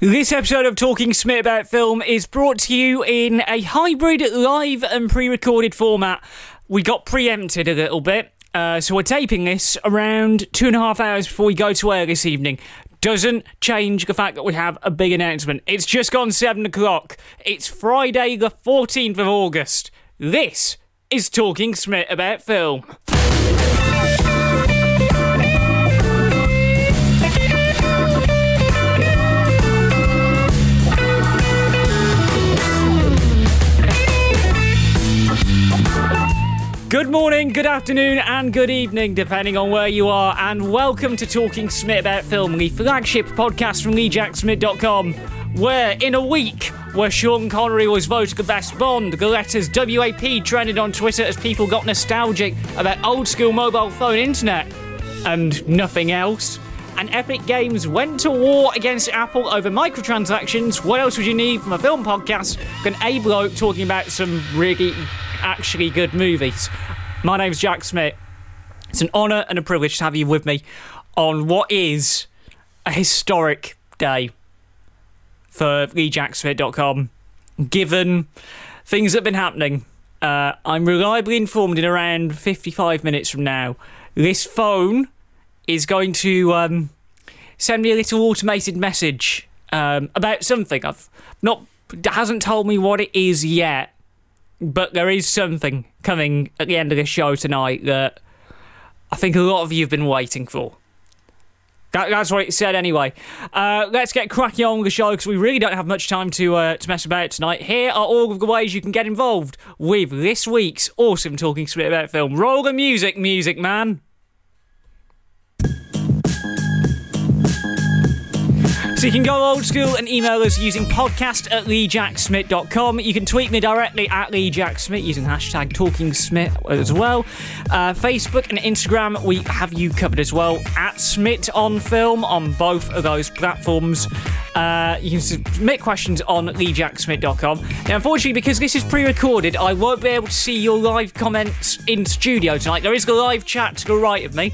This episode of Talking Smith About Film is brought to you in a hybrid live and pre recorded format. We got preempted a little bit, uh, so we're taping this around two and a half hours before we go to air this evening. Doesn't change the fact that we have a big announcement. It's just gone seven o'clock. It's Friday, the 14th of August. This is Talking Smith About Film. Good morning, good afternoon, and good evening, depending on where you are, and welcome to Talking Smith About Film, the flagship podcast from LeeJackSmith.com, where in a week, where Sean Connery was voted the best Bond, the letters WAP trended on Twitter as people got nostalgic about old school mobile phone internet, and nothing else. And Epic Games went to war against Apple over microtransactions. What else would you need from a film podcast than a bloke talking about some really actually good movies. My name's Jack Smith. It's an honour and a privilege to have you with me on what is a historic day for LeeJackSmith.com, given things that have been happening. Uh, I'm reliably informed in around 55 minutes from now, this phone is going to um, send me a little automated message um, about something. I've not hasn't told me what it is yet, but there is something coming at the end of the show tonight that I think a lot of you have been waiting for. That, that's what it said anyway. Uh, let's get cracking on with the show because we really don't have much time to uh, to mess about tonight. Here are all of the ways you can get involved with this week's awesome Talking Smith About Film. Roll the music, music man. So you can go old school and email us using podcast at leejacksmith.com. You can tweet me directly at leejacksmith using hashtag talkingsmith as well. Uh, Facebook and Instagram, we have you covered as well at Smith on Film on both of those platforms. Uh, you can submit questions on leejacksmith.com. Now, unfortunately, because this is pre recorded, I won't be able to see your live comments in studio tonight. There is a live chat to the right of me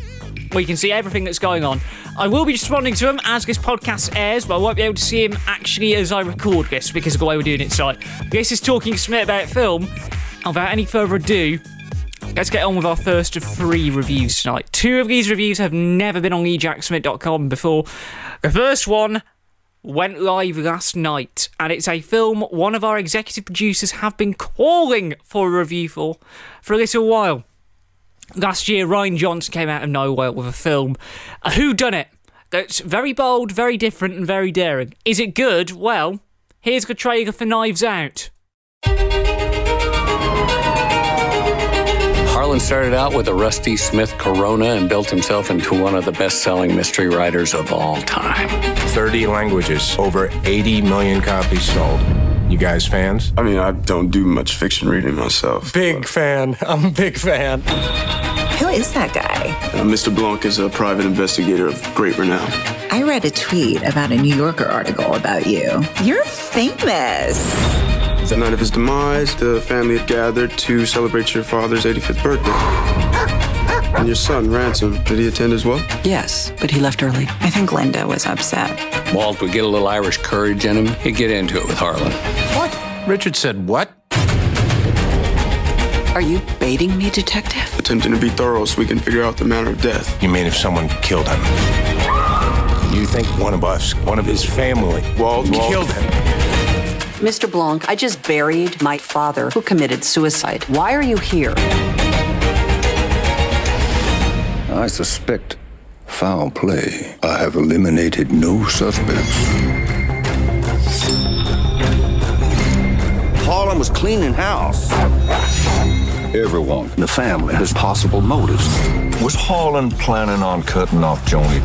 where you can see everything that's going on. I will be responding to him as this podcast airs, but I won't be able to see him actually as I record this because of the way we're doing it tonight. This is Talking Smith about film. Without any further ado, let's get on with our first of three reviews tonight. Two of these reviews have never been on leejacksmith.com before. The first one went live last night, and it's a film one of our executive producers have been calling for a review for for a little while. Last year, Rian Johnson came out of nowhere with a film, a Who Done It, that's very bold, very different, and very daring. Is it good? Well, here's the trailer for Knives Out. Harlan started out with a Rusty Smith Corona and built himself into one of the best selling mystery writers of all time. 30 languages, over 80 million copies sold. You guys fans? I mean, I don't do much fiction reading myself. Big but- fan. I'm a big fan. Who is that guy? Uh, Mr. Blanc is a private investigator of great renown. I read a tweet about a New Yorker article about you. You're famous. The night of his demise, the family had gathered to celebrate your father's 85th birthday. And your son, Ransom, did he attend as well? Yes, but he left early. I think Linda was upset. Walt would get a little Irish courage in him. He'd get into it with Harlan. What? Richard said what? Are you baiting me, detective? Attempting to be thorough so we can figure out the manner of death. You mean if someone killed him? You think one of us, one of his family, Walt, Walt. killed him? Mr. Blanc, I just buried my father who committed suicide. Why are you here? I suspect foul play. I have eliminated no suspects. Harlan was cleaning house. Everyone in the family has possible motives. Was Harlan planning on cutting off Joni?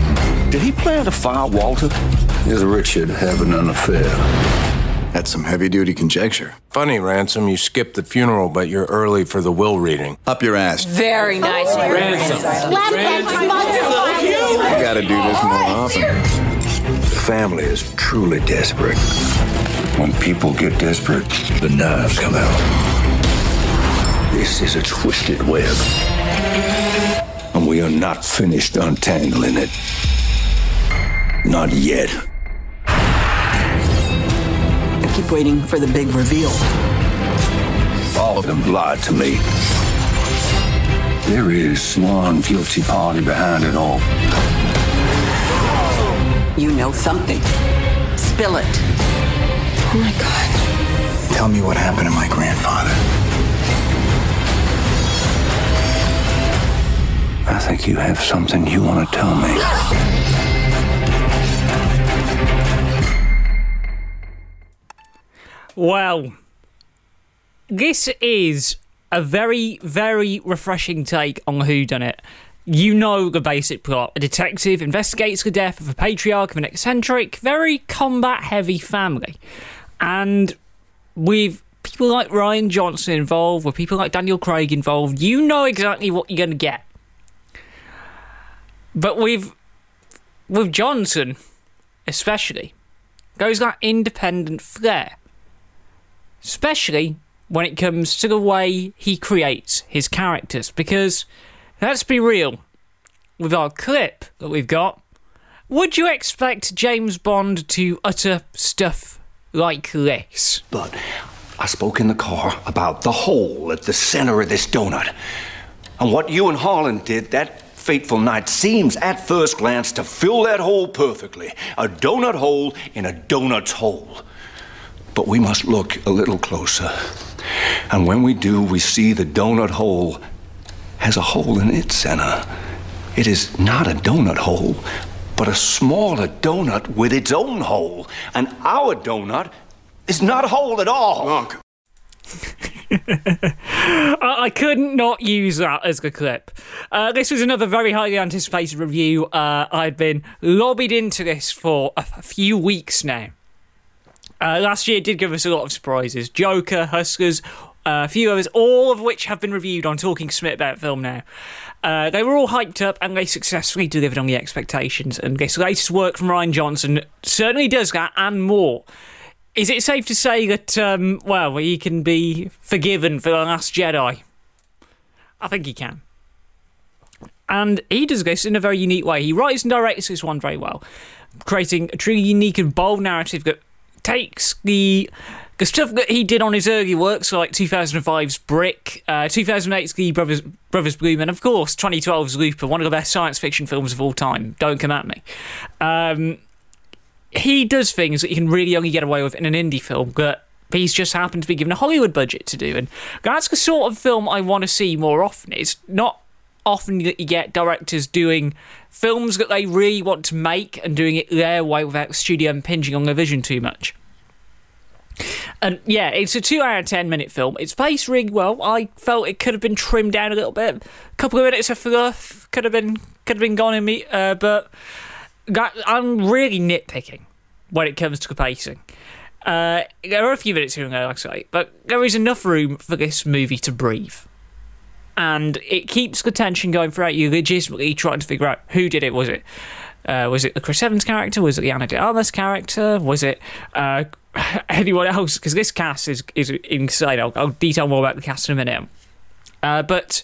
Did he plan to fire Walter? Is Richard having an affair? That's some heavy duty conjecture. Funny, Ransom, you skipped the funeral, but you're early for the will reading. Up your ass. Very nice. Slap that You gotta do this more often. The family is truly desperate. When people get desperate, the knives come out. This is a twisted web. And we are not finished untangling it. Not yet. Keep waiting for the big reveal. All of them lied to me. There is one guilty party behind it all. You know something. Spill it. Oh my God. Tell me what happened to my grandfather. I think you have something you want to tell me. Well, this is a very, very refreshing take on Who Done It. You know the basic plot. A detective investigates the death of a patriarch of an eccentric, very combat heavy family. And with people like Rian Johnson involved, with people like Daniel Craig involved, you know exactly what you're going to get. But with with Johnson, especially, goes that independent flair. Especially when it comes to the way he creates his characters. Because, let's be real, with our clip that we've got, would you expect James Bond to utter stuff like this? But I spoke in the car about the hole at the center of this donut. And what you and Harlan did that fateful night seems at first glance to fill that hole perfectly. A donut hole in a donut's hole. But we must look a little closer. And when we do, we see the donut hole has a hole in its center. It is not a donut hole, but a smaller donut with its own hole. And our donut is not a hole at all. Monk. I, I couldn't not use that as the clip. Uh, this was another very highly anticipated review. Uh, I'd been lobbied into this for a, a few weeks now. Uh, last year did give us a lot of surprises. Joker, Hustlers, uh, a few others, all of which have been reviewed on Talking Smith About Film now. Uh, they were all hyped up and they successfully delivered on the expectations. And this latest work from Rian Johnson certainly does that and more. Is it safe to say that, um, well, he can be forgiven for The Last Jedi? I think he can. And he does this in a very unique way. He writes and directs this one very well, creating a truly unique and bold narrative that takes the the stuff that he did on his early works, like 2005's Brick, uh, 2008's The Brothers, Brothers Bloom, and of course 2012's Looper, one of the best science fiction films of all time. Don't come at me. Um, he does things that you can really only get away with in an indie film that he's just happened to be given a Hollywood budget to do. And that's the sort of film I want to see more often. It's not often that you get directors doing films that they really want to make and doing it their way without the studio impinging on their vision too much. And yeah, it's a two hour, 10 minute film. It's paced really well. I felt it could have been trimmed down a little bit. A couple of minutes of fluff could have been could have been gone in me, uh, but that, I'm really nitpicking when it comes to the pacing. Uh, there are a few minutes here and there, like I say, but there is enough room for this movie to breathe. And it keeps the tension going throughout you, legitimately trying to figure out who did it. Was it uh, was it the Chris Evans character? Was it the Ana de Armas character? Was it uh, anyone else? Because this cast is is insane. I'll, I'll, detail more about the cast in a minute. Uh, but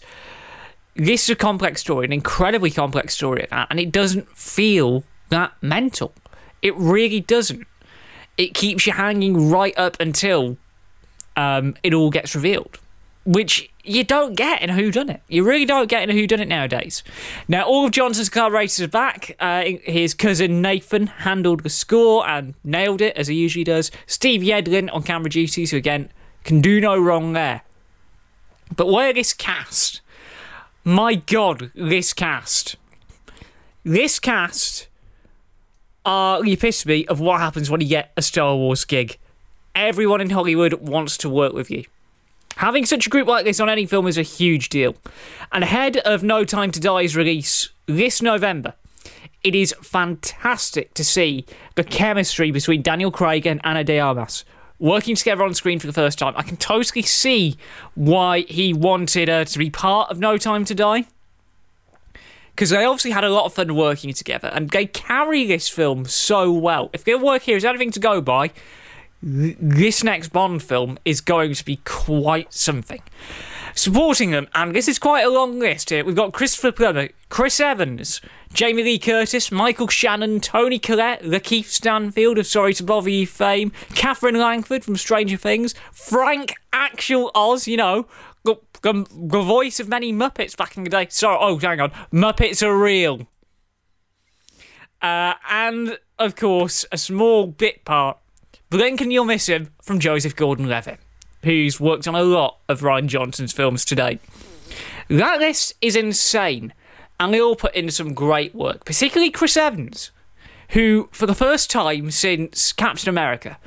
this is a complex story, an incredibly complex story at that, and it doesn't feel that mental. It really doesn't. It keeps you hanging right up until um, it all gets revealed, which you don't get in a Who Done It. You really don't get in a Who Done It nowadays. Now, all of Johnson's collaborators are back. Uh, his cousin Nathan handled the score and nailed it as he usually does. Steve Yedlin on camera duties, who again can do no wrong there. But where this cast? My God, this cast. This cast are the epitome of what happens when you get a Star Wars gig. Everyone in Hollywood wants to work with you. Having such a group like this on any film is a huge deal. And ahead of No Time to Die's release this November, it is fantastic to see the chemistry between Daniel Craig and Ana de Armas working together on screen for the first time. I can totally see why he wanted her to be part of No Time to Die. Because they obviously had a lot of fun working together, and they carry this film so well. If their work here is anything to go by, this next Bond film is going to be quite something. Supporting them, and this is quite a long list here. We've got Christopher Plummer, Chris Evans, Jamie Lee Curtis, Michael Shannon, Toni Collette, Lakeith Stanfield of Sorry to Bother You fame, Katherine Langford from Stranger Things, Frank Actual Oz, you know, the, the, the voice of many Muppets back in the day. Sorry, oh, hang on. Muppets are real. Uh, and, of course, a small bit part, Blink and You'll Miss Him from Joseph Gordon Levitt, who's worked on a lot of Rian Johnson's films today. That list is insane and they all put in some great work, particularly Chris Evans, who, for the first time since Captain America,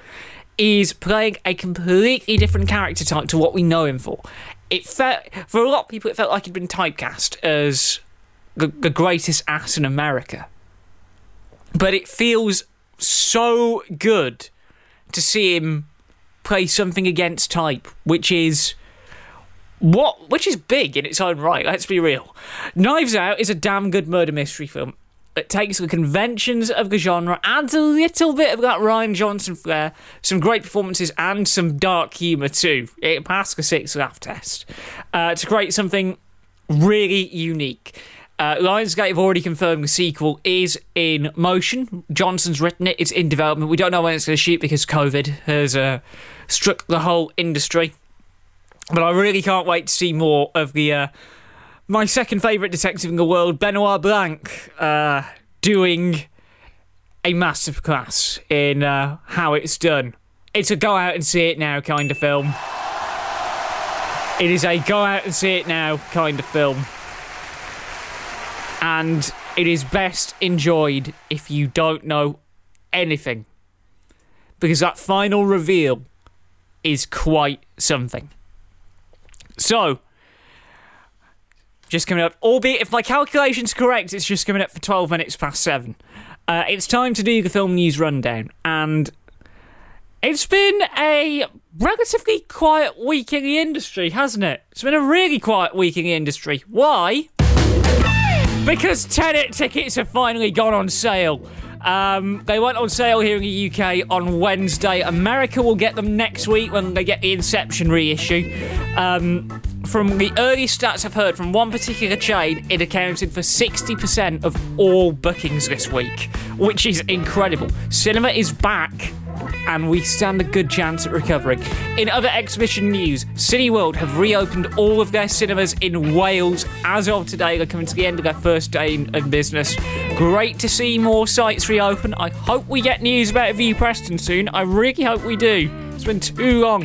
is playing a completely different character type to what we know him for. It felt, for a lot of people, it felt like he'd been typecast as the, the greatest ass in America. But it feels so good to see him play something against type, which is what which is big in its own right, let's be real. Knives Out is a damn good murder mystery film. It takes the conventions of the genre, adds a little bit of that Rian Johnson flair, some great performances, and some dark humour too. It passed the six laugh test uh, to create something really unique. Uh, Lionsgate have already confirmed the sequel is in motion. Johnson's written it, it's in development. We don't know when it's going to shoot because COVID has uh, struck the whole industry. But I really can't wait to see more of the uh, my second favourite detective in the world, Benoit Blanc, uh, doing a massive class in uh, how it's done. It's a go out and see it now kind of film. It is a go out and see it now kind of film. And it is best enjoyed if you don't know anything. Because that final reveal is quite something. So, just coming up, albeit if my calculation's correct, it's just coming up for 12 minutes past 7. Uh, it's time to do the film news rundown, and it's been a relatively quiet week in the industry, hasn't it? It's been a really quiet week in the industry. Why? Because Tenet tickets have finally gone on sale. Um, they went on sale here in the UK on Wednesday. America will get them next week when they get the Inception reissue. Um, from the early stats I've heard from one particular chain, it accounted for 60% of all bookings this week, which is incredible. Cinema is back and we stand a good chance at recovering. In other exhibition news, Cineworld have reopened all of their cinemas in Wales as of today. They're coming to the end of their first day in, in business. Great to see more sites reopen. I hope we get news about Vue Preston soon. I really hope we do. It's been too long.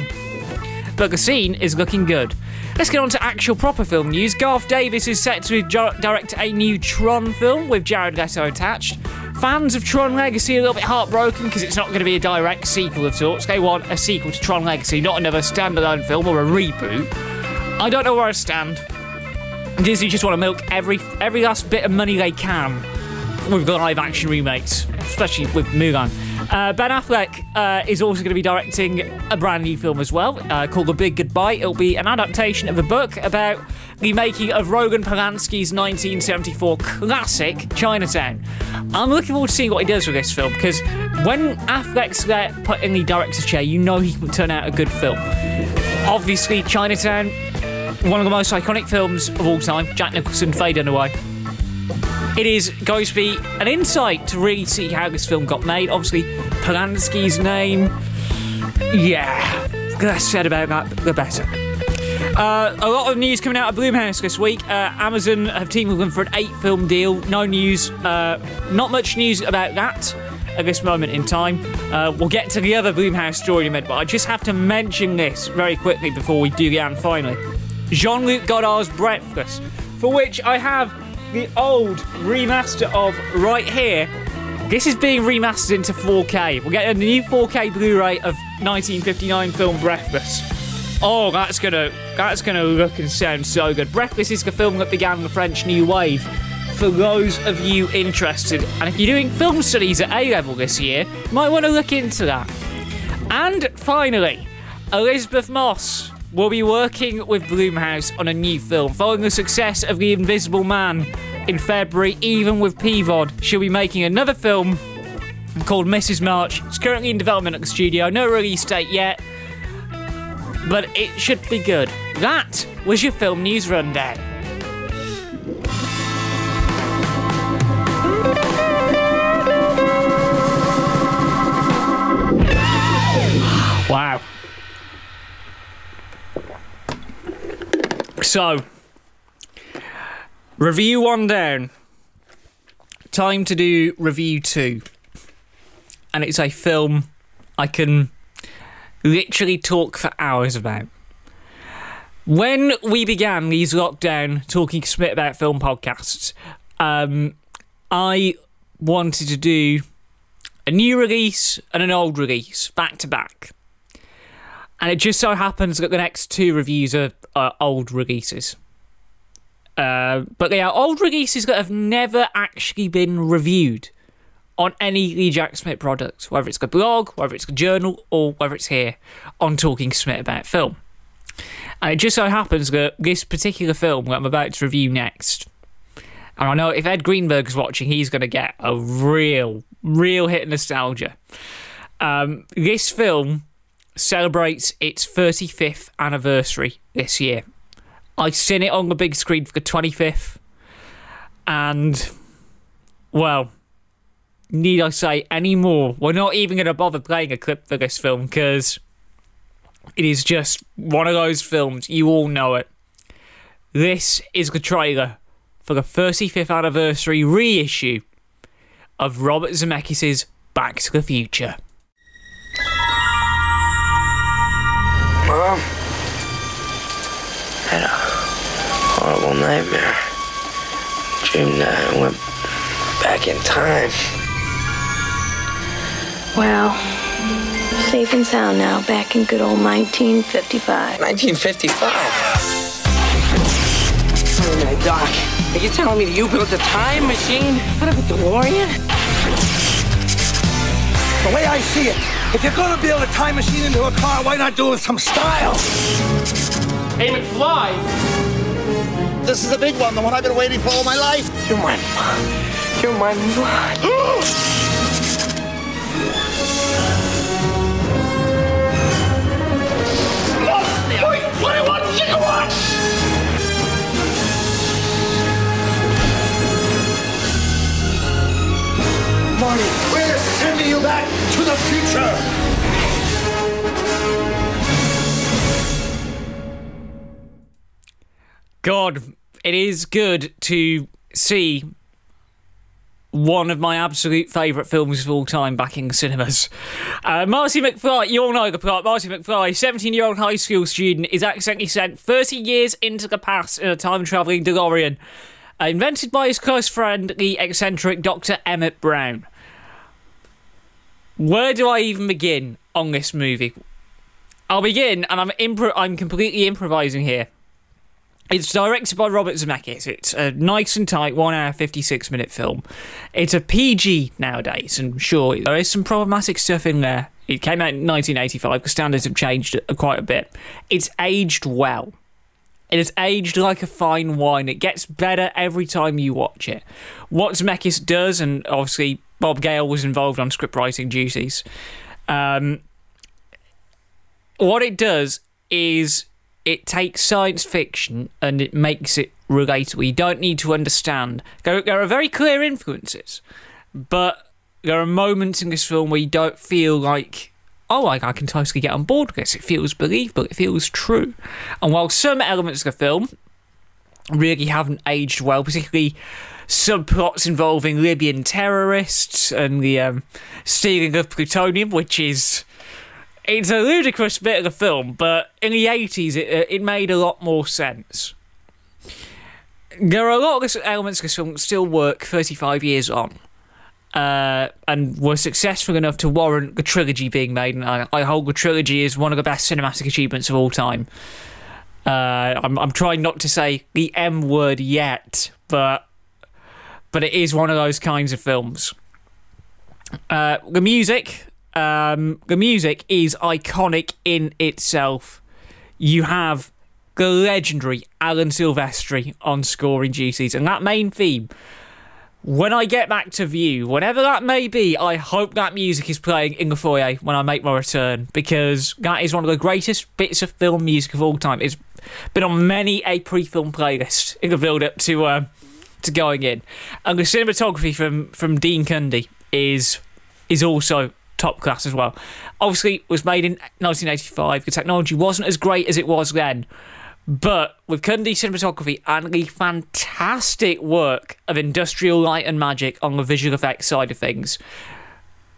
But the scene is looking good. Let's get on to actual proper film news. Garth Davis is set to direct a new Tron film with Jared Leto attached. Fans of Tron Legacy are a little bit heartbroken because it's not going to be a direct sequel of sorts. They want a sequel to Tron Legacy, not another standalone film or a reboot. I don't know where I stand. Disney just want to milk every every last bit of money they can with live action remakes, especially with Mulan. Uh, ben Affleck uh, is also going to be directing a brand new film as well uh, called The Big Goodbye. It'll be an adaptation of a book about the making of Roman Polanski's 1974 classic Chinatown. I'm looking forward to seeing what he does with this film because when Affleck's there put in the director's chair, you know he can turn out a good film. Obviously, Chinatown, one of the most iconic films of all time. Jack Nicholson, Faye Dunaway. It is going to be an insight to really see how this film got made. Obviously, Polanski's name. Yeah, the less said about that, the better. Uh, a lot of news coming out of Blumhouse this week. Uh, Amazon have teamed with them for an eight-film deal. No news, uh, not much news about that at this moment in time. Uh, we'll get to the other Blumhouse story in a minute, but I just have to mention this very quickly before we do the end finally. Jean-Luc Godard's Breakfast, for which I have the old remaster of right here. This is being remastered into 4K. We'll get a new 4K Blu-ray of 1959 film Breathless. Oh, that's gonna that's gonna look and sound so good. Breathless is the film that began the French New Wave. For those of you interested, and if you're doing film studies at A level this year, you might want to look into that. And finally, Elisabeth Moss will be working with Blumhouse on a new film. Following the success of The Invisible Man in February, even with PVOD, she'll be making another film called Mrs. March. It's currently in development at the studio, no release date yet. but it should be good. That was your film news rundown. Wow. So, review one down. Time to do review two. And it's a film I can literally talk for hours about. When we began these lockdown Talking Smith About Film podcasts, um, I wanted to do a new release and an old release back to back. And it just so happens that the next two reviews are, are old releases. Uh, but they are old releases that have never actually been reviewed on any Lee Jack Smith product, whether it's a blog, whether it's a journal, or whether it's here on Talking Smith about film. And it just so happens that this particular film that I'm about to review next, and I know if Ed Greenberg's watching, he's going to get a real, real hit of nostalgia. Um, this film celebrates its 35th anniversary this year. I've seen it on the big screen for the 25th, and, well, need I say any more? We're not even going to bother playing a clip for this film because it is just one of those films. You all know it. This is the trailer for the 35th anniversary reissue of Robert Zemeckis' Back to the Future. Mom, I had a horrible nightmare. Dreamed that I went back in time. Well, safe and sound now, back in good old 1955. 1955? Wait a minute, Doc. Are you telling me that you built a time machine out of a DeLorean? The way I see it, if you're gonna build a time machine into a car, why not do it with some style? Hey, McFly! This is a big one, the one I've been waiting for all my life. You're my You're my Wait, 21 gigawatts! Marty, we're you back to the future! God, it is good to see one of my absolute favourite films of all time back in cinemas. Uh, Marty McFly, you all know the plot. Marty McFly, 17 year old high school student, is accidentally sent 30 years into the past in a time travelling DeLorean, invented by his close friend, the eccentric Dr. Emmett Brown. Where do I even begin on this movie? I'll begin, and I'm impro- I'm completely improvising here. It's directed by Robert Zemeckis. It's a nice and tight, one hour, 56 minute film. It's a PG nowadays, and sure, there is some problematic stuff in there. It came out in 1985, the standards have changed quite a bit. It's aged well. It has aged like a fine wine. It gets better every time you watch it. What Zemeckis does, and obviously Bob Gale was involved on script writing duties, um, what it does is it takes science fiction and it makes it relatable. You don't need to understand. There, there are very clear influences, but there are moments in this film where you don't feel like, oh, I, I can totally get on board with this. It feels believable. It feels true. And while some elements of the film really haven't aged well, particularly subplots involving Libyan terrorists and the um, stealing of plutonium, which is it's a ludicrous bit of the film, but in the 80s it, uh, it made a lot more sense. There are a lot of elements of this film still work 35 years on. Uh, and were successful enough to warrant the trilogy being made, and I, I hold the trilogy is one of the best cinematic achievements of all time. Uh, I'm, I'm trying not to say the M word yet, but but it is one of those kinds of films. Uh, the music, um, the music is iconic in itself. You have the legendary Alan Silvestri on scoring duties, and that main theme, when I get back to Vue, whenever that may be, I hope that music is playing in the foyer when I make my return because that is one of the greatest bits of film music of all time. It's been on many a pre-film playlist in the build-up to uh, to going in, and the cinematography from from Dean Cundey is is also top class as well. Obviously, it was made in 1985. The technology wasn't as great as it was then. But with Cundey cinematography and the fantastic work of industrial light and magic on the visual effects side of things,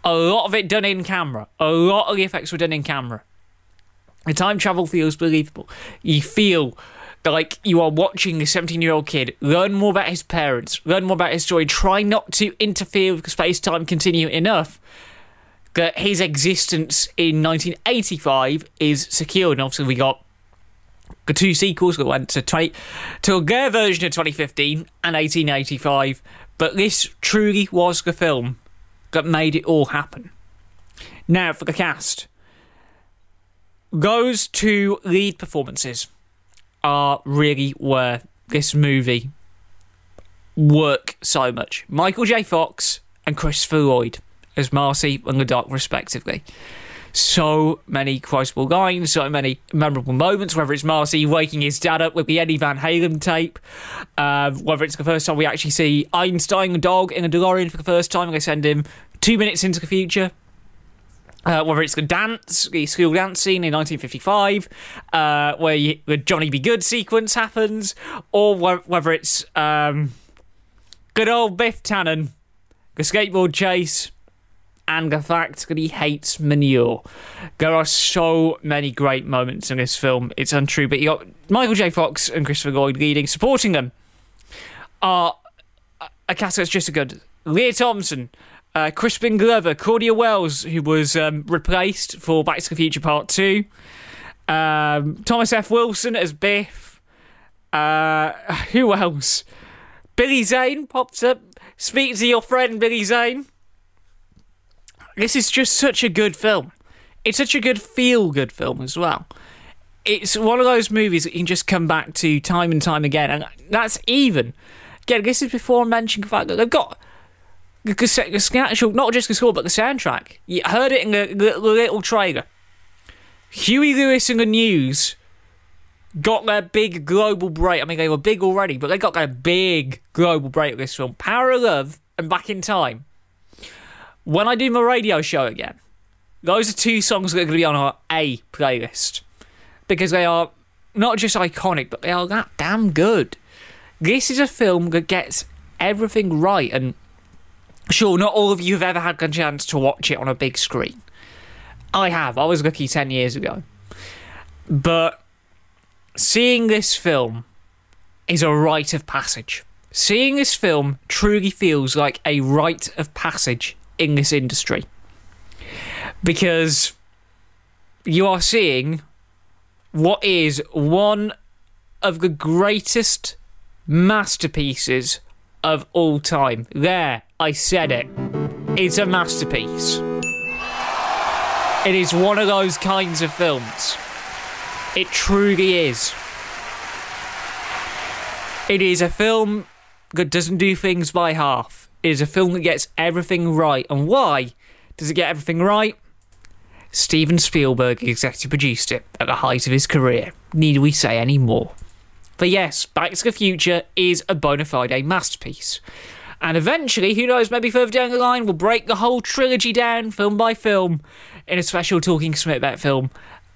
a lot of it done in camera. A lot of the effects were done in camera. The time travel feels believable. You feel like you are watching a 17 year old kid learn more about his parents, learn more about his story, try not to interfere with space time continuum enough that his existence in 1985 is secured. And obviously, we got the two sequels that went to 20 to their version of 2015 and 1885 but this truly was the film that made it all happen. Now for the cast. Goes to lead performances are really where this movie work so much. Michael j. Fox and christopher lloyd as marty and the doc respectively. So many quotable lines, so many memorable moments, whether it's Marty waking his dad up with the Eddie Van Halen tape, uh, whether it's the first time we actually see Einstein, the dog, in a DeLorean for the first time, and they send him two minutes into the future. Uh, whether it's the dance, the school dance scene in 1955, uh, where the Johnny B. Goode sequence happens, or wh- whether it's um, good old Biff Tannen, the skateboard chase, and the fact that he hates manure. There are so many great moments in this film. It's untrue, but you got Michael J. Fox and Christopher Lloyd leading, supporting them are a cast that's just a good. Lea Thompson, uh, Crispin Glover, Claudia Wells, who was um, replaced for Back to the Future Part 2, um, Thomas F. Wilson as Biff. Uh, who else? Billy Zane pops up. Speak to your friend Billy Zane. This is just such a good film. It's such a good feel good film as well. It's one of those movies that you can just come back to time and time again, and that's even. Again, this is before I mentioned the fact that they've got the, actual, not just the score, but the soundtrack. You heard it in the, the, the little trailer. Huey Lewis and the News got their big global break. I mean, they were big already, but they got their big global break with this film. Power of Love and Back in Time when I do my radio show again, those are two songs that are going to be on our A playlist because they are not just iconic, but they are that damn good. This is a film that gets everything right, and sure, not all of you have ever had a chance to watch it on a big screen. I have. I was lucky 10 years ago. But seeing this film is a rite of passage. Seeing this film truly feels like a rite of passage in this industry because you are seeing what is one of the greatest masterpieces of all time. There, I said it. It's a masterpiece. It is one of those kinds of films. It truly is. It is a film that doesn't do things by half It is a film that gets everything right. And why does it get everything right? Steven Spielberg executive produced it at the height of his career. Need we say any more? But yes, Back to the Future is a bona fide masterpiece. And eventually, who knows, maybe further down the line, we'll break the whole trilogy down, film by film, in a special Talking Smith about film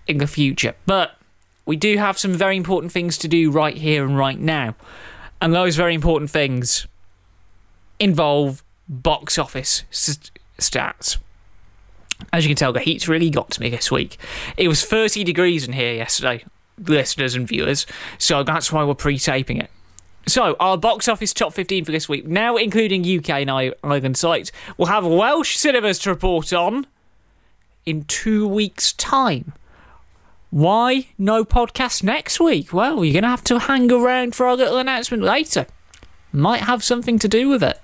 in the future. But we do have some very important things to do right here and right now. And those very important things involve box office st- stats. As you can tell, the heat's really got to me this week. It was 30 degrees in here yesterday, listeners and viewers, so that's why we're pre taping it. So, our box office top 15 for this week, now including UK and Ireland sites, will have Welsh cinemas to report on in two weeks' time. Why no podcast next week? Well, you're going to have to hang around for our little announcement later. Might have something to do with it.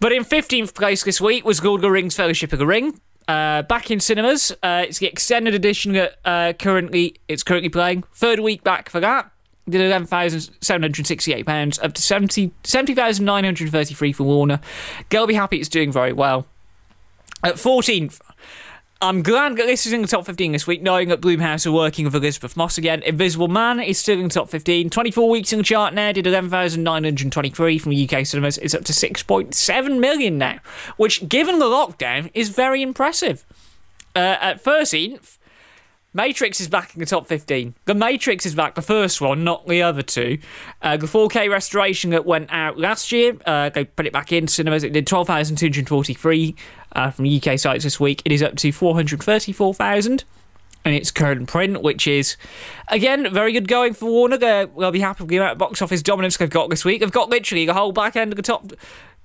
But in 15th place this week was Lord Rings Fellowship of the Ring. Uh, back in cinemas. Uh, it's the extended edition that uh, currently it's currently playing. Third week back for that. did £11,768, up to 70 70,933 for Warner. Girl Be Happy it's doing very well. At 14th, I'm glad that this is in the top 15 this week, knowing that Blumhouse are working with Elisabeth Moss again. Invisible Man is still in the top 15. 24 weeks in the chart now, did 11,923 from UK cinemas. It's up to 6.7 million now, which, given the lockdown, is very impressive. Uh, at 13th, Matrix is back in the top 15. The Matrix is back, the first one, not the other two. Uh, the 4K restoration that went out last year, uh, they put it back in cinemas. It did 12,243 uh, from UK sites this week. It is up to 434,000 in its current print, which is, again, very good going for Warner. They'll be happy with the amount of box office dominance they've got this week. They've got literally the whole back end of the top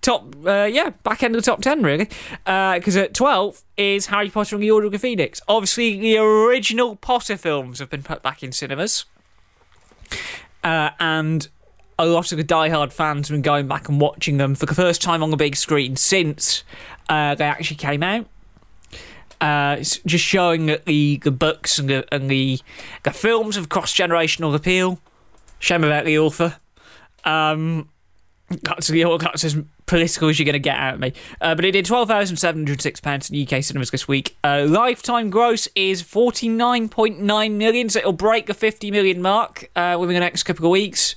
top, uh, yeah, back end of the top 10, really. Because uh, at 12 is Harry Potter and the Order of the Phoenix. Obviously, the original Potter films have been put back in cinemas. Uh, and a lot of the die-hard fans have been going back and watching them for the first time on the big screen since uh, they actually came out. Uh, it's just showing that the, the books and the and the the films have cross generational appeal. Shame about the author. Um, that's the as political as you're going to get out of me. Uh, but it did twelve thousand seven hundred six pounds in UK cinemas this week. Uh, lifetime gross is forty nine point nine million, so it'll break the fifty million mark uh, within the next couple of weeks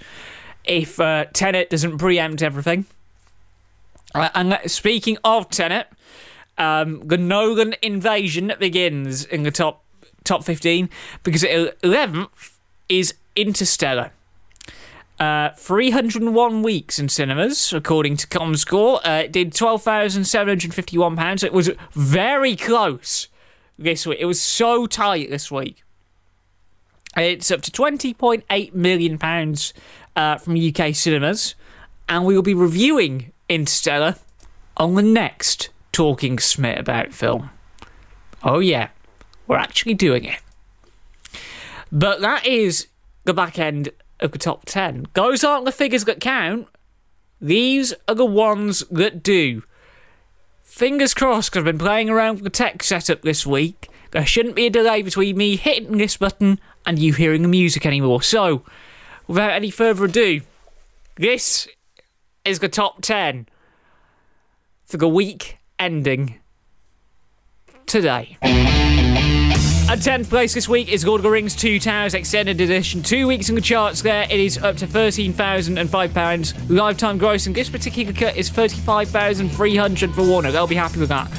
if uh, Tenet doesn't preempt everything. Uh, and speaking of Tenet, um, the Nolan invasion begins in the top top fifteen because eleventh is Interstellar. Uh, 301 weeks in cinemas, according to ComScore. Uh, it did £12,751. It was very close this week. It was so tight this week. It's up to £20.8 million uh, from UK cinemas. And we will be reviewing Interstellar on the next Talking Smith About film. Oh, yeah, we're actually doing it. But that is the back end of the top 10. Those aren't the figures that count. These are the ones that do. Fingers crossed, I've been playing around with the tech setup this week. There shouldn't be a delay between me hitting this button and you hearing the music anymore. So, without any further ado, this is the top 10 for the week ending today. At 10th place this week is Lord of the Rings 2 Towers Extended Edition. Two weeks in the charts there, it is up to £13,005. Lifetime gross in this particular cut is £35,300 for Warner. They'll be happy with that.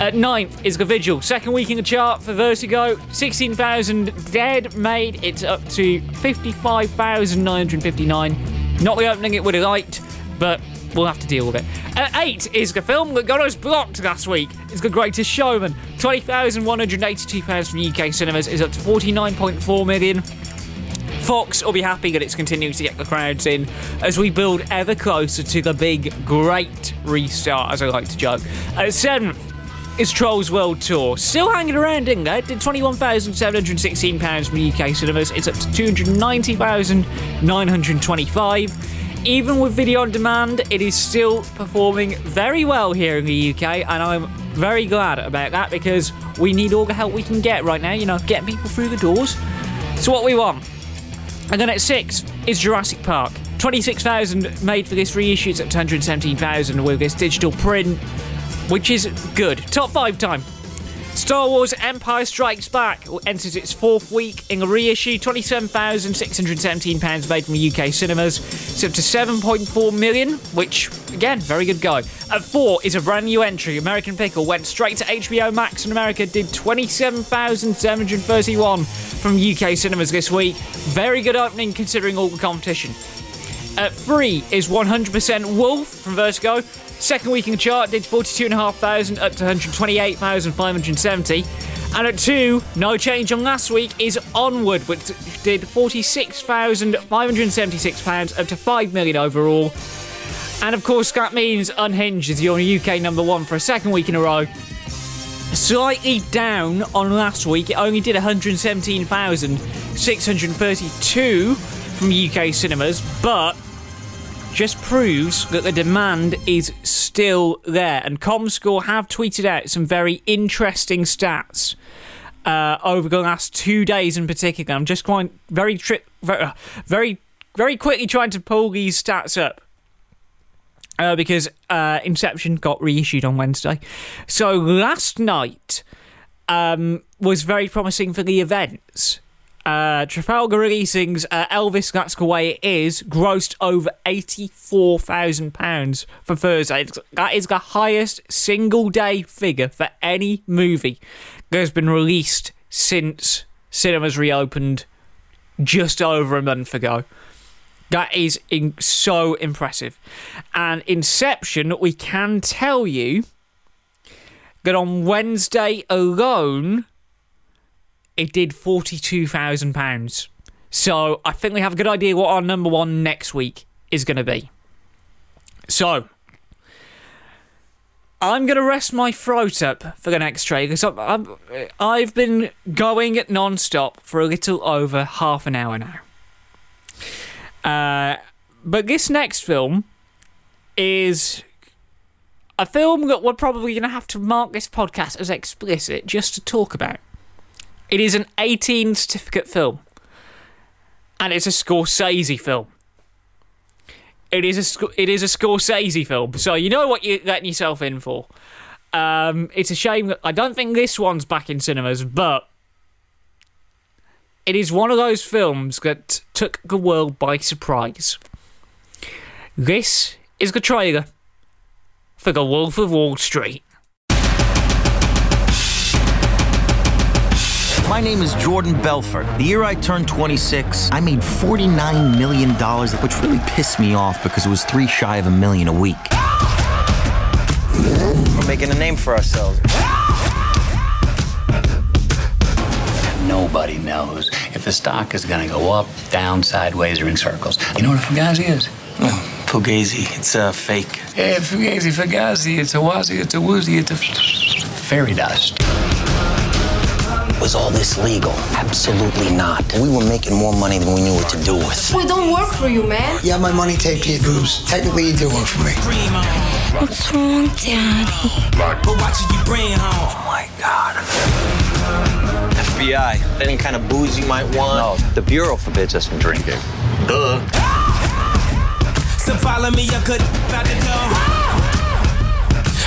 At 9th is The Vigil. Second week in the chart for Vertigo. 16,000 dead made. It's up to 55,959. Not the opening it would have liked, but we'll have to deal with it. At 8 is the film that got us blocked last week. It's The Greatest Showman. £20,182 from UK cinemas is up to 49.4 million. Fox will be happy that it's continuing to get the crowds in as we build ever closer to the big, great restart, as I like to joke. Uh, At 7th is Trolls World Tour. Still hanging around in there. Did £21,716 from UK cinemas. It's up to 290,925 even with video on demand, it is still performing very well here in the UK, and I'm very glad about that because we need all the help we can get right now, you know, getting people through the doors. So, what we want. And then at six is Jurassic Park. 26,000 made for this reissue, it's to 117,000 with this digital print, which is good. Top five time. Star Wars Empire Strikes Back enters its fourth week in a reissue. £27,617 made from UK cinemas. It's up to 7.4 million, which, again, very good go. At four is a brand new entry. American Pickle went straight to HBO Max in America, did 27,731 from UK cinemas this week. Very good opening considering all the competition. At three is 100% Wolf from Vertigo. Second week in the chart did 42,500 up to 128,570. And at two, no change on last week, is Onward, which did £46,576 up to 5 million overall. And of course, that means Unhinged is your UK number one for a second week in a row. Slightly down on last week, it only did 117,632 from UK cinemas, but just proves that the demand is still there. And ComScore have tweeted out some very interesting stats uh, over the last two days in particular. I'm just quite very tri- very, uh, very very quickly trying to pull these stats up. Uh, because uh, Inception got reissued on Wednesday. So last night um, was very promising for the events. Uh, Trafalgar Releasing's uh, Elvis That's the Way It Is grossed over £84,000 for Thursday. That is the highest single day figure for any movie that has been released since cinemas reopened just over a month ago. That is in- so impressive. And Inception, we can tell you that on Wednesday alone, it did £42,000. So I think we have a good idea what our number one next week is going to be. So, I'm going to rest my throat up for the next trade because I've been going non stop for a little over half an hour now. Uh, but this next film is a film that we're probably going to have to mark this podcast as explicit just to talk about. It is an 18 certificate film, and it's a Scorsese film. It is a it is a Scorsese film, so you know what you're letting yourself in for. Um, it's a shame that I don't think this one's back in cinemas, but it is one of those films that took the world by surprise. This is the trailer for The Wolf of Wall Street. My name is Jordan Belfort. The year I turned 26, I made $49 million, which really pissed me off because it was three shy of a million a week. We're making a name for ourselves. Nobody knows if the stock is going to go up, down, sideways, or in circles. You know what a Fugazi is? Oh, Fugazi. It's a fake. Yeah, Fugazi, Fugazi. It's a wazi, it's a woozy, it's a fairy dust. Was all this legal? Absolutely not. We were making more money than we knew what to do with. We don't work for you, man. You have my money taped to your boobs. Technically, you do work for me. What's wrong, Daddy? But watching you bring home. Oh my God. FBI. Any kind of booze you might want? No, the Bureau forbids us from drinking. Duh. So follow me, I could about to go.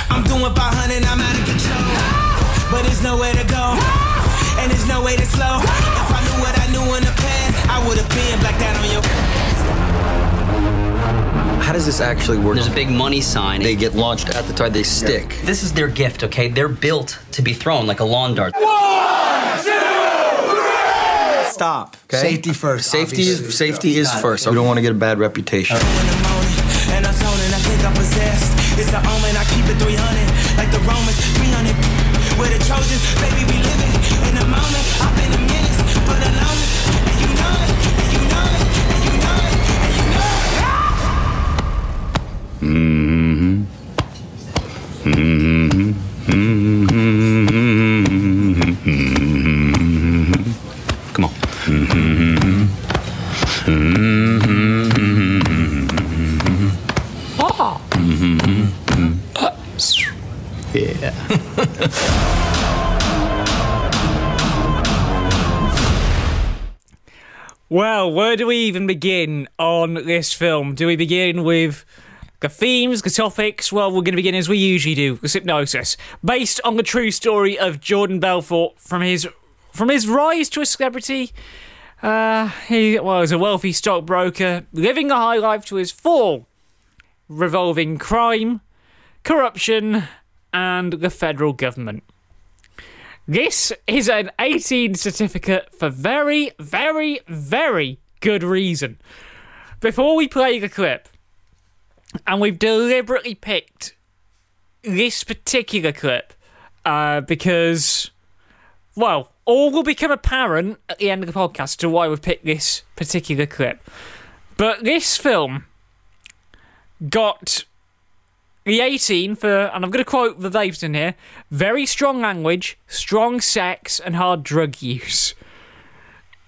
I'm doing 500, I'm out of control. But there's nowhere to go. And there's no way to slow. If I knew what I knew in the past, I would have been like that on your. How does this actually work? There's a big money sign. They get launched at the time they stick. This is their gift, okay? They're built to be thrown like a lawn dart. One, two, three. Stop. Okay? Safety first. Safety obviously. is safety is first. We don't want to get a bad reputation. And I'm zoning, I think I'm possessed. It's an omen, I keep it 300. Like the Romans, 300. We're the Trojans, baby, we living Come on. Ah. Yeah. Well, where do we even begin on this film? Do we begin with the themes, the topics? Well, we're going to begin as we usually do, with hypnosis, based on the true story of Jordan Belfort from his from his rise to a celebrity. Uh, he was a wealthy stockbroker, living a high life to his fall, revolving crime, corruption, and the federal government. This is an 18 certificate for very, very, very good reason. Before we play the clip, and we've deliberately picked this particular clip uh, because, well, all will become apparent at the end of the podcast to why we've picked this particular clip. But this film got the 18 for, and I'm going to quote the verbatim here very strong language, strong sex, and hard drug use.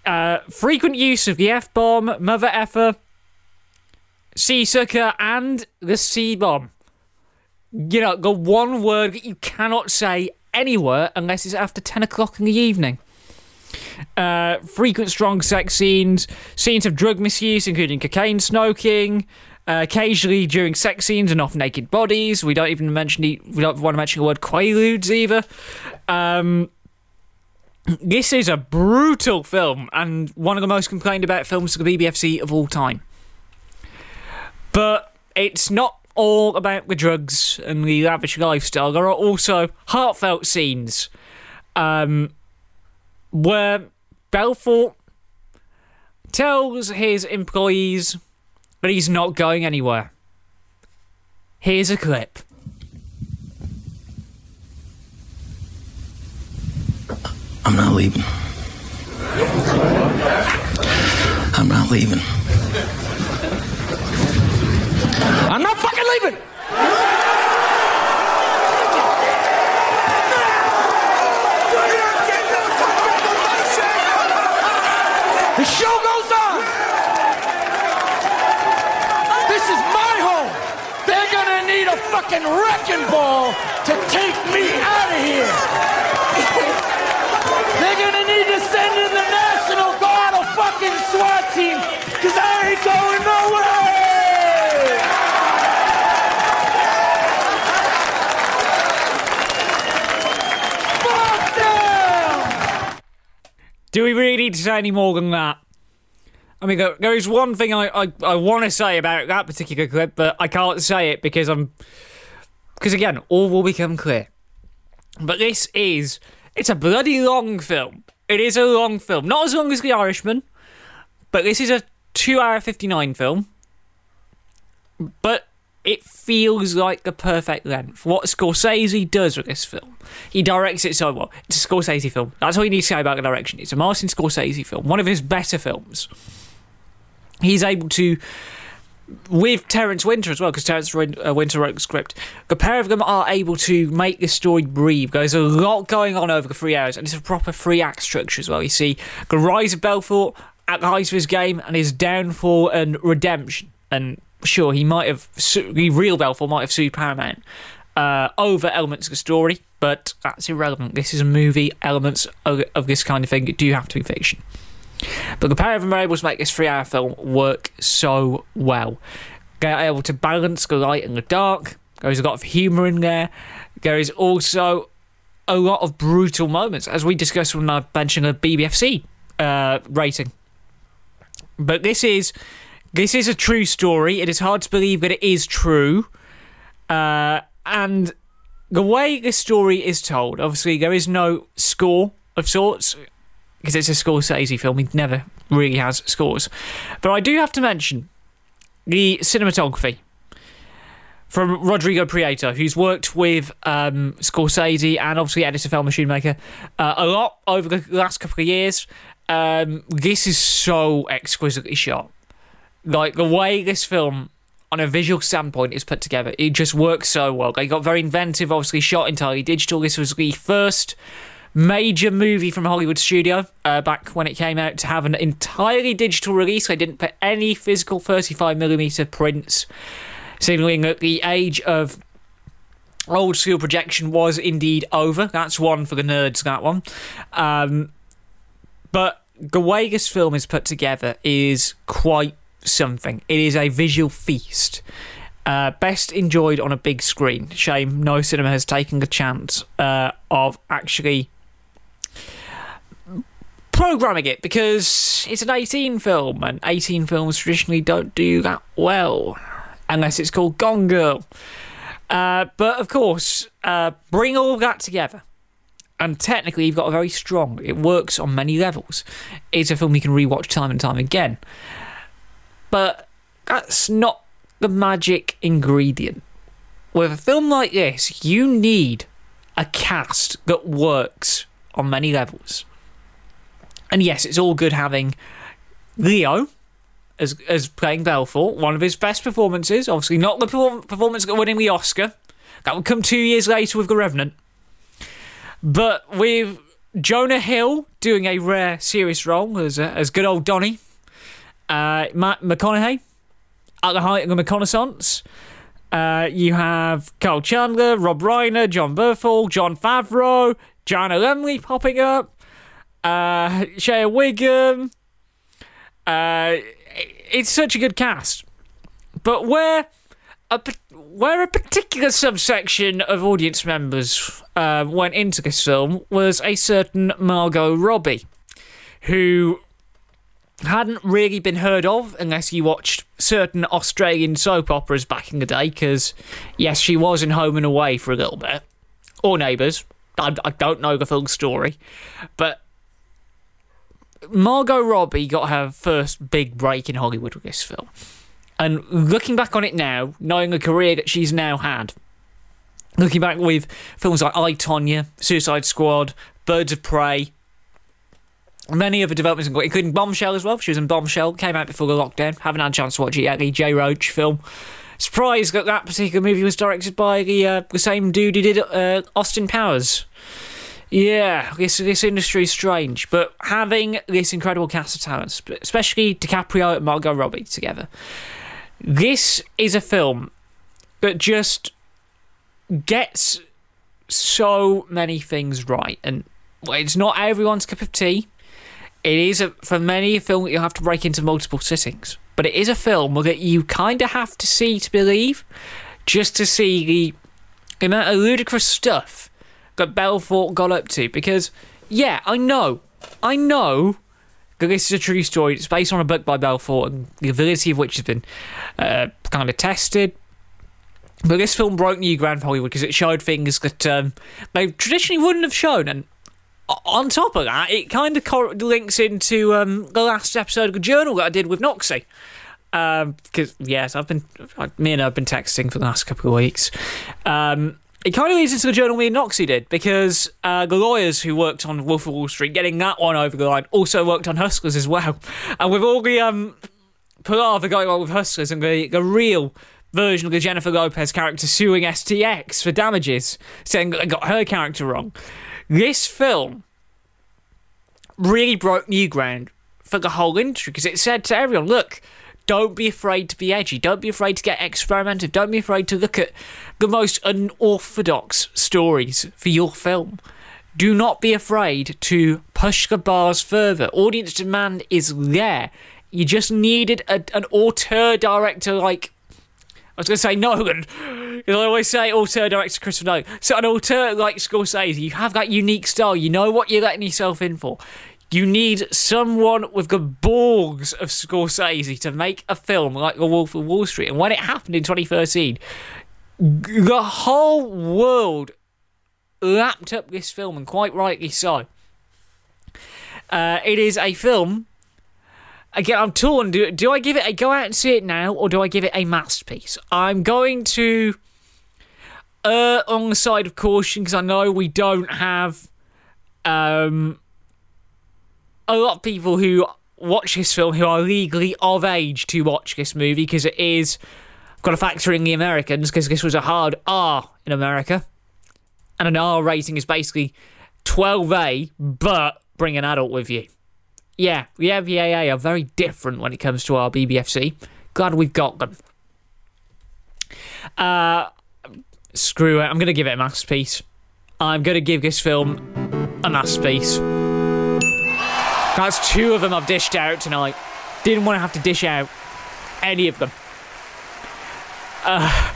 Uh, frequent use of the F bomb, mother effer, sea sucker, and the C bomb. You know, the one word that you cannot say anywhere unless it's after 10 o'clock in the evening. Uh, frequent strong sex scenes, scenes of drug misuse, including cocaine smoking. Uh, occasionally during sex scenes and off naked bodies. We don't even mention the, we don't want to mention the word quaaludes either. Um, this is a brutal film and one of the most complained about films to the BBFC of all time. But it's not all about the drugs and the lavish lifestyle. There are also heartfelt scenes um, where Belfort tells his employees that he's not going anywhere. Here's a clip. I'm not leaving. I'm not leaving. Leaving. The show goes on. This is my home. They're gonna need a fucking wrecking ball to take me out of here. They're gonna need to send in the National Guard a fucking SWAT team, cause I ain't going nowhere. Fuck them! Do we really need to say any more than that? I mean, there, is one thing I, I, I want to say about that particular clip, but I can't say it because I'm. Because again, all will become clear. But this is. It's a bloody long film. It is a long film. Not as long as The Irishman, but this is a 2 hour 59 film. But it feels like the perfect length. What Scorsese does with this film, he directs it so well. It's a Scorsese film. That's all you need to say about the direction. It's a Martin Scorsese film, one of his better films. He's able to, with Terence Winter as well, because Terence Win- uh, Winter wrote the script. The pair of them are able to make the story breathe. There's a lot going on over the three hours, and it's a proper three act structure as well. You see the rise of Belfort at the height of his game, and his downfall and redemption. And sure, he might have the real Belfort might have sued Paramount uh, over elements of the story, but that's irrelevant. This is a movie. Elements of, of this kind of thing do have to be fiction. But the pair of them are able to make this three-hour film work so well. They're able to balance the light and the dark. There's a lot of humour in there. There is also a lot of brutal moments, as we discussed when I mentioned a BBFC uh, rating. But this is this is a true story. It is hard to believe that it is true. Uh, and the way this story is told, obviously, there is no score of sorts because it's a Scorsese film. He never really has scores. But I do have to mention the cinematography from Rodrigo Prieto, who's worked with um, Scorsese and obviously editor, Thelma Schoonmaker uh, a lot over the last couple of years. Um, this is so exquisitely shot. Like the way this film, on a visual standpoint, is put together, it just works so well. They got very inventive, obviously shot entirely digital. This was the first major movie from Hollywood studio uh, back when it came out to have an entirely digital release. They didn't put any physical 35mm prints, signaling that the age of old school projection was indeed over. That's one for the nerds, that one. Um, but the way this film is put together is quite something. It is a visual feast. Uh, best enjoyed on a big screen. Shame no cinema has taken the chance uh, of actually programming it because it's an 18 film and 18 films traditionally don't do that well unless it's called Gone Girl. Uh, but of course, uh, bring all that together. And technically, you've got a very strong. It works on many levels. It's a film you can rewatch time and time again. But that's not the magic ingredient. With a film like this, you need a cast that works on many levels. And yes, it's all good having Leo as as playing Belfort, one of his best performances. Obviously, not the perform- performance that winning the Oscar. That would come two years later with The Revenant. But with Jonah Hill doing a rare serious role as uh, as good old Donnie, uh, Matt McConaughey at the height of the McConaissance. Uh, you have Kyle Chandler, Rob Reiner, Jon Bernthal, Jon Favreau, Joanna Lumley popping up. uh, Shea Whigham. Uh, it's such a good cast, but where a where a particular subsection of audience members uh, went into this film was a certain Margot Robbie, who hadn't really been heard of unless you watched certain Australian soap operas back in the day. Because yes, she was in Home and Away for a little bit, or Neighbours. I, I don't know the full story, but Margot Robbie got her first big break in Hollywood with this film. And looking back on it now, knowing the career that she's now had, looking back with films like I, Tonya, Suicide Squad, Birds of Prey, many other developments, including Bombshell as well. She was in Bombshell, came out before the lockdown. Haven't had a chance to watch it yet. The Jay Roach film. Surprised that that particular movie was directed by the, uh, the same dude who did uh, Austin Powers. Yeah, this this industry is strange, but having this incredible cast of talents, especially DiCaprio and Margot Robbie together, this is a film that just gets so many things right, and it's not everyone's cup of tea. It is a, for many a film that you'll have to break into multiple sittings, but it is a film that you kind of have to see to believe, just to see the amount of ludicrous stuff that Belfort got up to. Because, yeah, I know, I know this is a true story. It's based on a book by Belfort, and the validity of which has been uh, kind of tested. But this film broke new ground for Hollywood because it showed things that um, they traditionally wouldn't have shown. And on top of that, it kind of links into um, the last episode of the journal that I did with Noxie. Because, um, yes, I've been, me and have been texting for the last couple of weeks. Um, it kind of leads into the journal me and Noxie did because uh, the lawyers who worked on Wolf of Wall Street, getting that one over the line, also worked on Hustlers as well. And with all the um, palaver going on with Hustlers and the, the real version of the Jennifer Lopez character suing STX for damages, saying they got her character wrong, this film really broke new ground for the whole industry because it said to everyone, look, don't be afraid to be edgy. Don't be afraid to get experimental. Don't be afraid to look at the most unorthodox stories for your film. Do not be afraid to push the bars further. Audience demand is there. You just needed a, an auteur director like. I was going to say Nolan, because I always say auteur director Christopher Nolan. So an auteur like Scorsese, you have that unique style. You know what you're letting yourself in for. You need someone with the balls of Scorsese to make a film like The Wolf of Wall Street. And when it happened in 2013, the whole world lapped up this film, and quite rightly so. Uh, it is a film. Again, I'm torn. Do, do I give it a go out and see it now, or do I give it a masterpiece? I'm going to err on the side of caution because I know we don't have um, a lot of people who watch this film who are legally of age to watch this movie because it is I've got to factor in the Americans because this was a hard R in America, and an R rating is basically 12A, but bring an adult with you. Yeah, the MPAA are very different when it comes to our BBFC. Glad we've got them. Uh, screw it. I'm going to give it a masterpiece. I'm going to give this film a masterpiece. That's two of them I've dished out tonight. Didn't want to have to dish out any of them. Uh,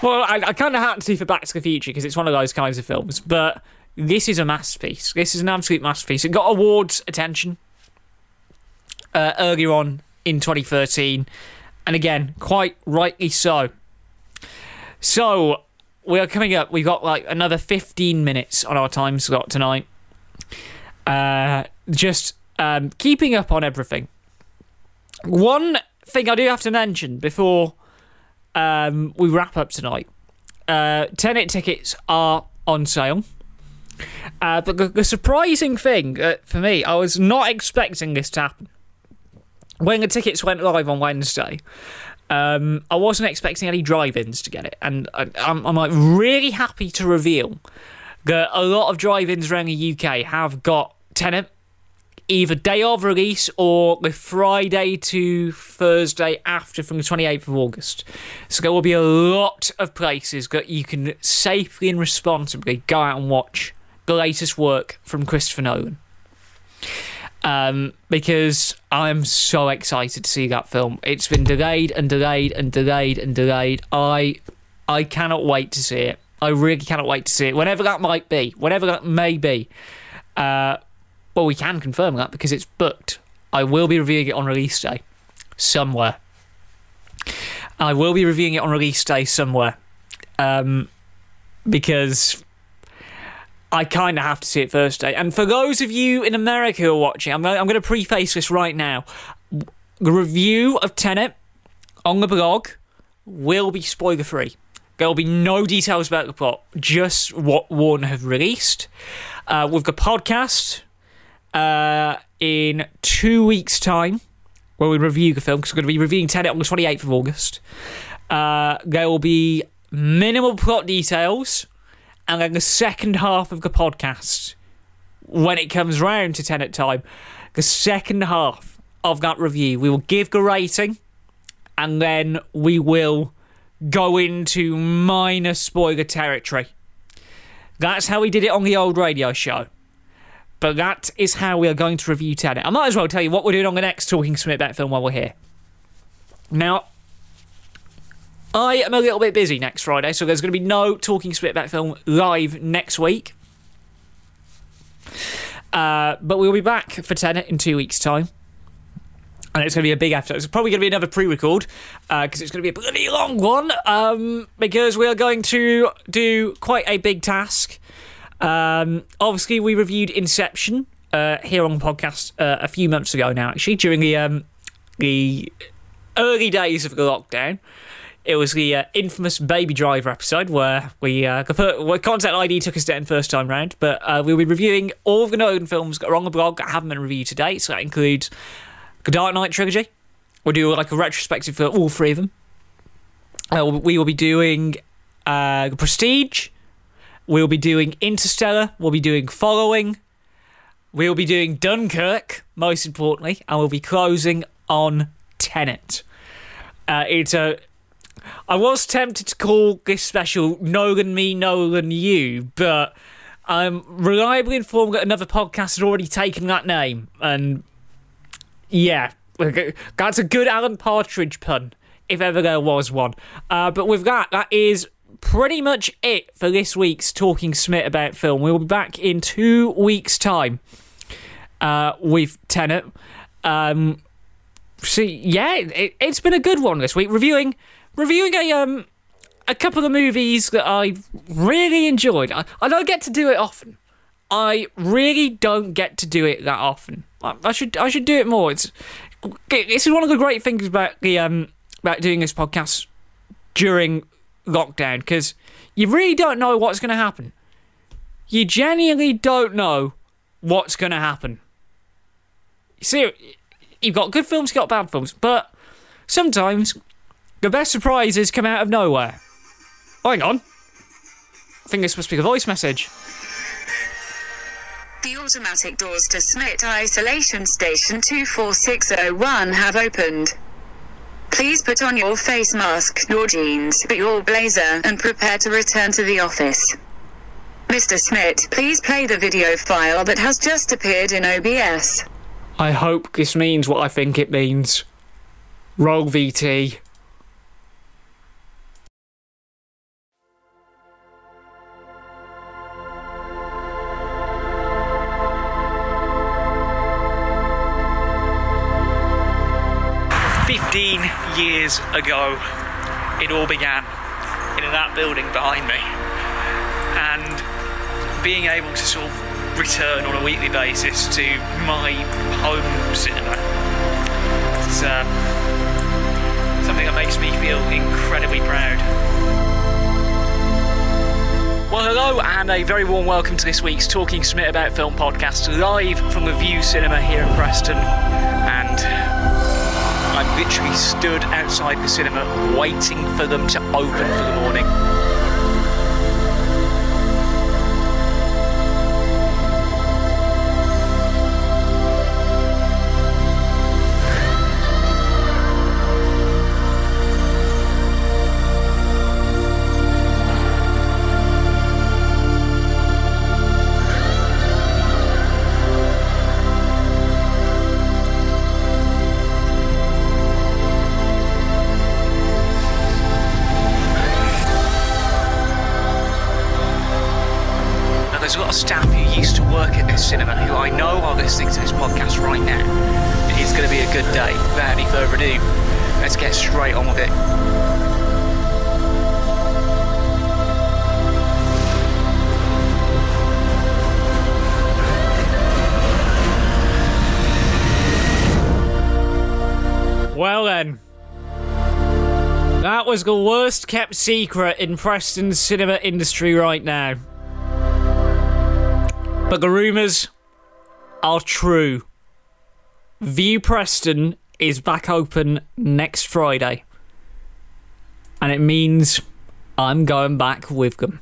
well, I, I kind of had to see for Back to the Future because it's one of those kinds of films, but this is a masterpiece. This is an absolute masterpiece. It got awards attention uh, earlier on in 2013, and again, quite rightly so. So, we are coming up. We've got like another 15 minutes on our time slot tonight. Uh, just um, keeping up on everything. One thing I do have to mention before um, we wrap up tonight uh, Tenet tickets are on sale. Uh, but the, the, surprising thing uh, for me, I was not expecting this to happen. When the tickets went live on Wednesday, um, I wasn't expecting any drive-ins to get it, and I, I'm, I'm like really happy to reveal that a lot of drive-ins around the UK have got Tenet either day of release or the Friday to Thursday after from the 28th of August. So there will be a lot of places that you can safely and responsibly go out and watch the latest work from Christopher Nolan. um, because I'm so excited to see that film. It's been delayed and delayed and delayed and delayed. I I cannot wait to see it. I really cannot wait to see it. Whenever that might be, whenever that may be. Uh, well, we can confirm that because it's booked. I will be reviewing it on release day somewhere. I will be reviewing it on release day somewhere. Um, because I kind of have to see it first day. And for those of you in America who are watching, I'm going, I'm going to preface this right now. The review of Tenet on the blog will be spoiler free. There will be no details about the plot, just what Warner have released. Uh, with the podcast uh, in two weeks' time, where we review the film, because we're going to be reviewing Tenet on the 28th of August. Uh, there will be minimal plot details, and then the second half of the podcast, when it comes round to Tenet time, the second half of that review, we will give the rating, and then we will go into minor spoiler territory. That's how we did it on the old radio show. But that is how we are going to review Tenet. I might as well tell you what we're doing on the next Talking Smith Bet film while we're here. Now, I am a little bit busy next Friday, so there's going to be no Talking Bet film live next week. Uh, but we'll be back for Tenet in two weeks' time and it's going to be a big episode. It's probably going to be another pre-record because uh, it's going to be a bloody long one. Um, because we are going to do quite a big task. Um, obviously, we reviewed Inception uh, here on the podcast uh, a few months ago now. Actually, during the um, the early days of the lockdown. It was the uh, infamous Baby Driver episode where we uh, where Content ID took us down first time round. But uh, we'll be reviewing all of the Nolan films that are on the blog that haven't been reviewed today. So that includes the Dark Knight trilogy. We'll do like a retrospective for all three of them. Uh, we will be doing uh, Prestige. We'll be doing Interstellar. We'll be doing Following. We'll be doing Dunkirk, most importantly, and we'll be closing on Tenet. Uh, it's a. I was tempted to call this special Nolan Me, Nolan You, but I'm reliably informed that another podcast had already taken that name, and yeah, that's a good Alan Partridge pun, if ever there was one. Uh, but with that, that is pretty much it for this week's Talking Smith about film. We'll be back in two weeks' time uh, with Tenet. Um, see, yeah, it, has been a good one this week. Reviewing, reviewing a um, a couple of movies that I really enjoyed. I, I don't get to do it often. I really don't get to do it that often. I should I should do it more. It's this is one of the great things about the um about doing this podcast during lockdown because you really don't know what's going to happen. You genuinely don't know what's going to happen. You see, you've got good films, you've got bad films, but sometimes the best surprises come out of nowhere. Oh, hang on. I think this must be the voice message. The automatic doors to Smith Isolation Station 24601 have opened. Please put on your face mask, your jeans, your blazer, and prepare to return to the office. Mr. Smith, please play the video file that has just appeared in OBS. I hope this means what I think it means. Roll VT. 15 years ago, it all began in that building behind me. And being able to sort of return on a weekly basis to my home cinema is uh, something that makes me feel incredibly proud. Well, hello, and a very warm welcome to this week's Talking Smith About Film podcast, live from the Vue Cinema here in Preston. And I literally stood outside the cinema waiting for them to open for the morning. Was the worst kept secret in Preston's cinema industry right now. But the rumours are true. Vue Preston is back open next Friday. And it means I'm going back with them.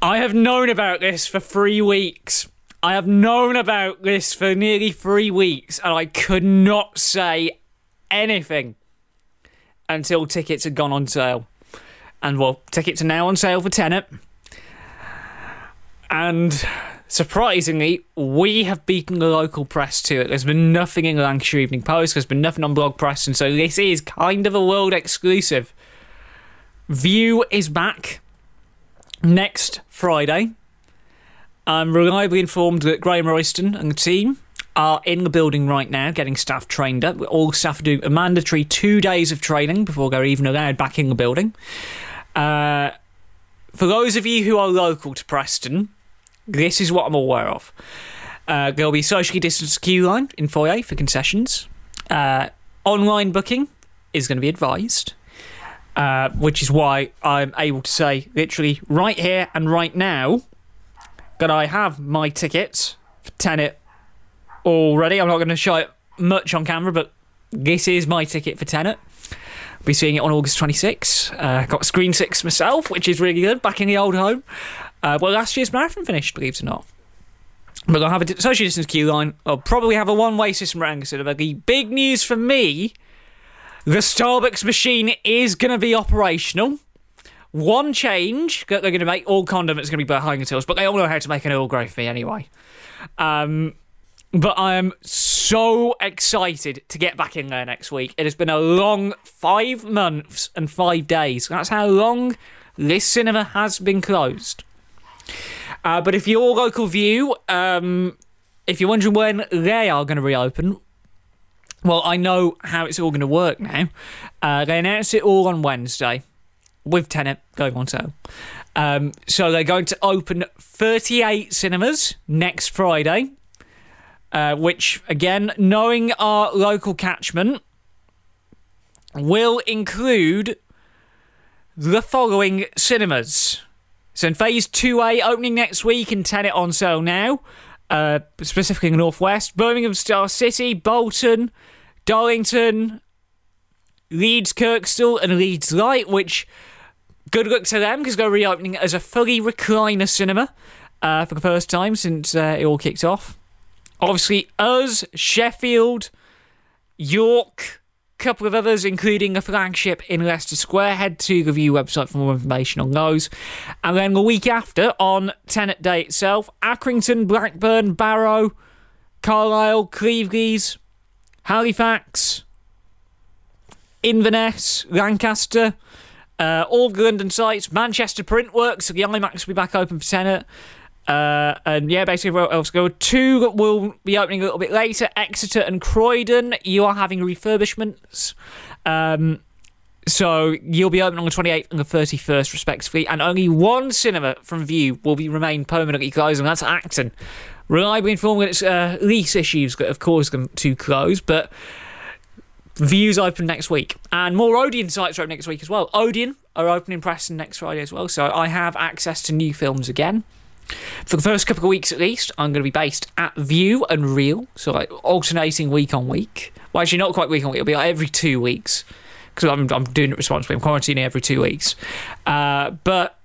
I have known about this for three weeks. I have known about this for nearly three weeks, and I could not say anything until tickets had gone on sale. And well, tickets are now on sale for Tenet. And surprisingly, we have beaten the local press to it. There's been nothing in the Lancashire Evening Post, there's been nothing on Blog Press, and so this is kind of a world exclusive. Vue is back next Friday. I'm reliably informed that Graham Royston and the team are in the building right now getting staff trained up. All staff do a mandatory two days of training before they're even allowed back in the building. Uh, for those of you who are local to Preston, this is what I'm aware of. Uh, there'll be socially distanced queue line in foyer for concessions. Uh, online booking is going to be advised, uh, which is why I'm able to say literally right here and right now that I have my tickets for Tenet already. I'm not going to show it much on camera, but this is my ticket for Tenet. I'll be seeing it on August 26. Uh, got Screen 6 myself, which is really good, back in the old home. Uh, well, last year's marathon finished, believe it or not. But I'll have a social distance queue line. I'll probably have a one way system around Cinema. The big news for me the Starbucks machine is going to be operational. One change that they're going to make all condiments going to be behind the tills, but they all know how to make an Earl Grey for me anyway. Um, but I am so excited to get back in there next week. It has been a long five months and five days. That's how long this cinema has been closed. Uh, but if you're local Vue, um, if you're wondering when they are going to reopen, well, I know how it's all going to work now. Uh, they announced it all on Wednesday with Tenet going on sale. Um, so they're going to open 38 cinemas next Friday, uh, which, again, knowing our local catchment, will include the following cinemas. So in Phase 2A, opening next week and Tenet on sale now, uh, specifically Northwest, Birmingham Star City, Bolton, Darlington, Leeds Kirkstall, and Leeds Light, which good luck to them because they're reopening as a fully recliner cinema uh, for the first time since uh, it all kicked off. Obviously, us, Sheffield, York, couple of others, including a flagship in Leicester Square. Head to the Vue website for more information on those. And then the week after, on Tenet Day itself, Accrington, Blackburn, Barrow, Carlisle, Cleveland, Halifax, Inverness, Lancaster, uh, all the London sites, Manchester Printworks, the IMAX will be back open for Tenet. Uh, and yeah, basically, where else go? Two will be opening a little bit later. Exeter and Croydon, you are having refurbishments. Um, so you'll be open on the 28th and the 31st, respectively. And only one cinema from Vue will be remain permanently closed, and that's Acton. Reliably informed that it's uh, lease issues that have caused them to close, but Vue's open next week. And more Odeon sites are open next week as well. Odeon are opening Preston next Friday as well, so I have access to new films again. For the first couple of weeks at least, I'm going to be based at Vue and Reel, so like alternating week on week. Well, actually, not quite week on week, it'll be like every two weeks because I'm, I'm doing it responsibly. I'm quarantining every two weeks. Uh, but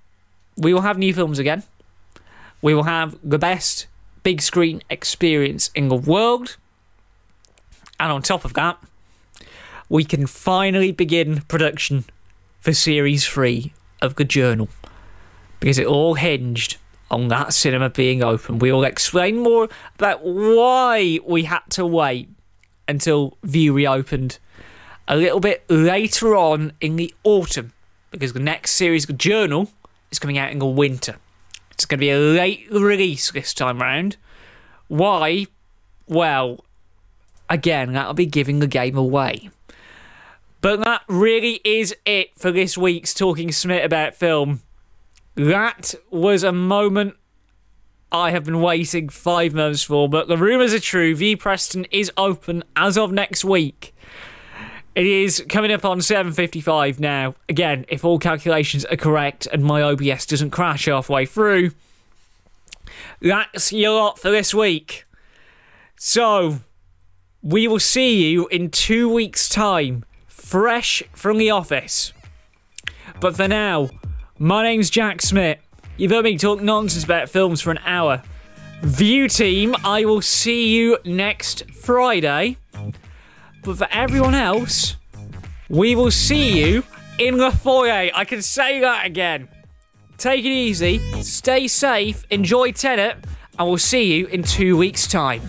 we will have new films again. We will have the best big screen experience in the world. And on top of that, we can finally begin production for Series 3 of The Journal because it all hinged on that cinema being open. We will explain more about why we had to wait until Vue reopened a little bit later on in the autumn because the next series, Journal, is coming out in the winter. It's going to be a late release this time round. Why? Well, again, that'll be giving the game away. But that really is it for this week's Talking Smith about film. That was a moment I have been waiting five months for, but the rumours are true. V Preston is open as of next week. It is coming up on 7.55 now. Again, if all calculations are correct and my OBS doesn't crash halfway through, that's your lot for this week. So, we will see you in two weeks' time, fresh from the office. But for now, my name's Jack Smith. You've heard me talk nonsense about films for an hour. Vue team, I will see you next Friday. But for everyone else, we will see you in the foyer. I can say that again. Take it easy, stay safe, enjoy Tenet, and we'll see you in two weeks' time.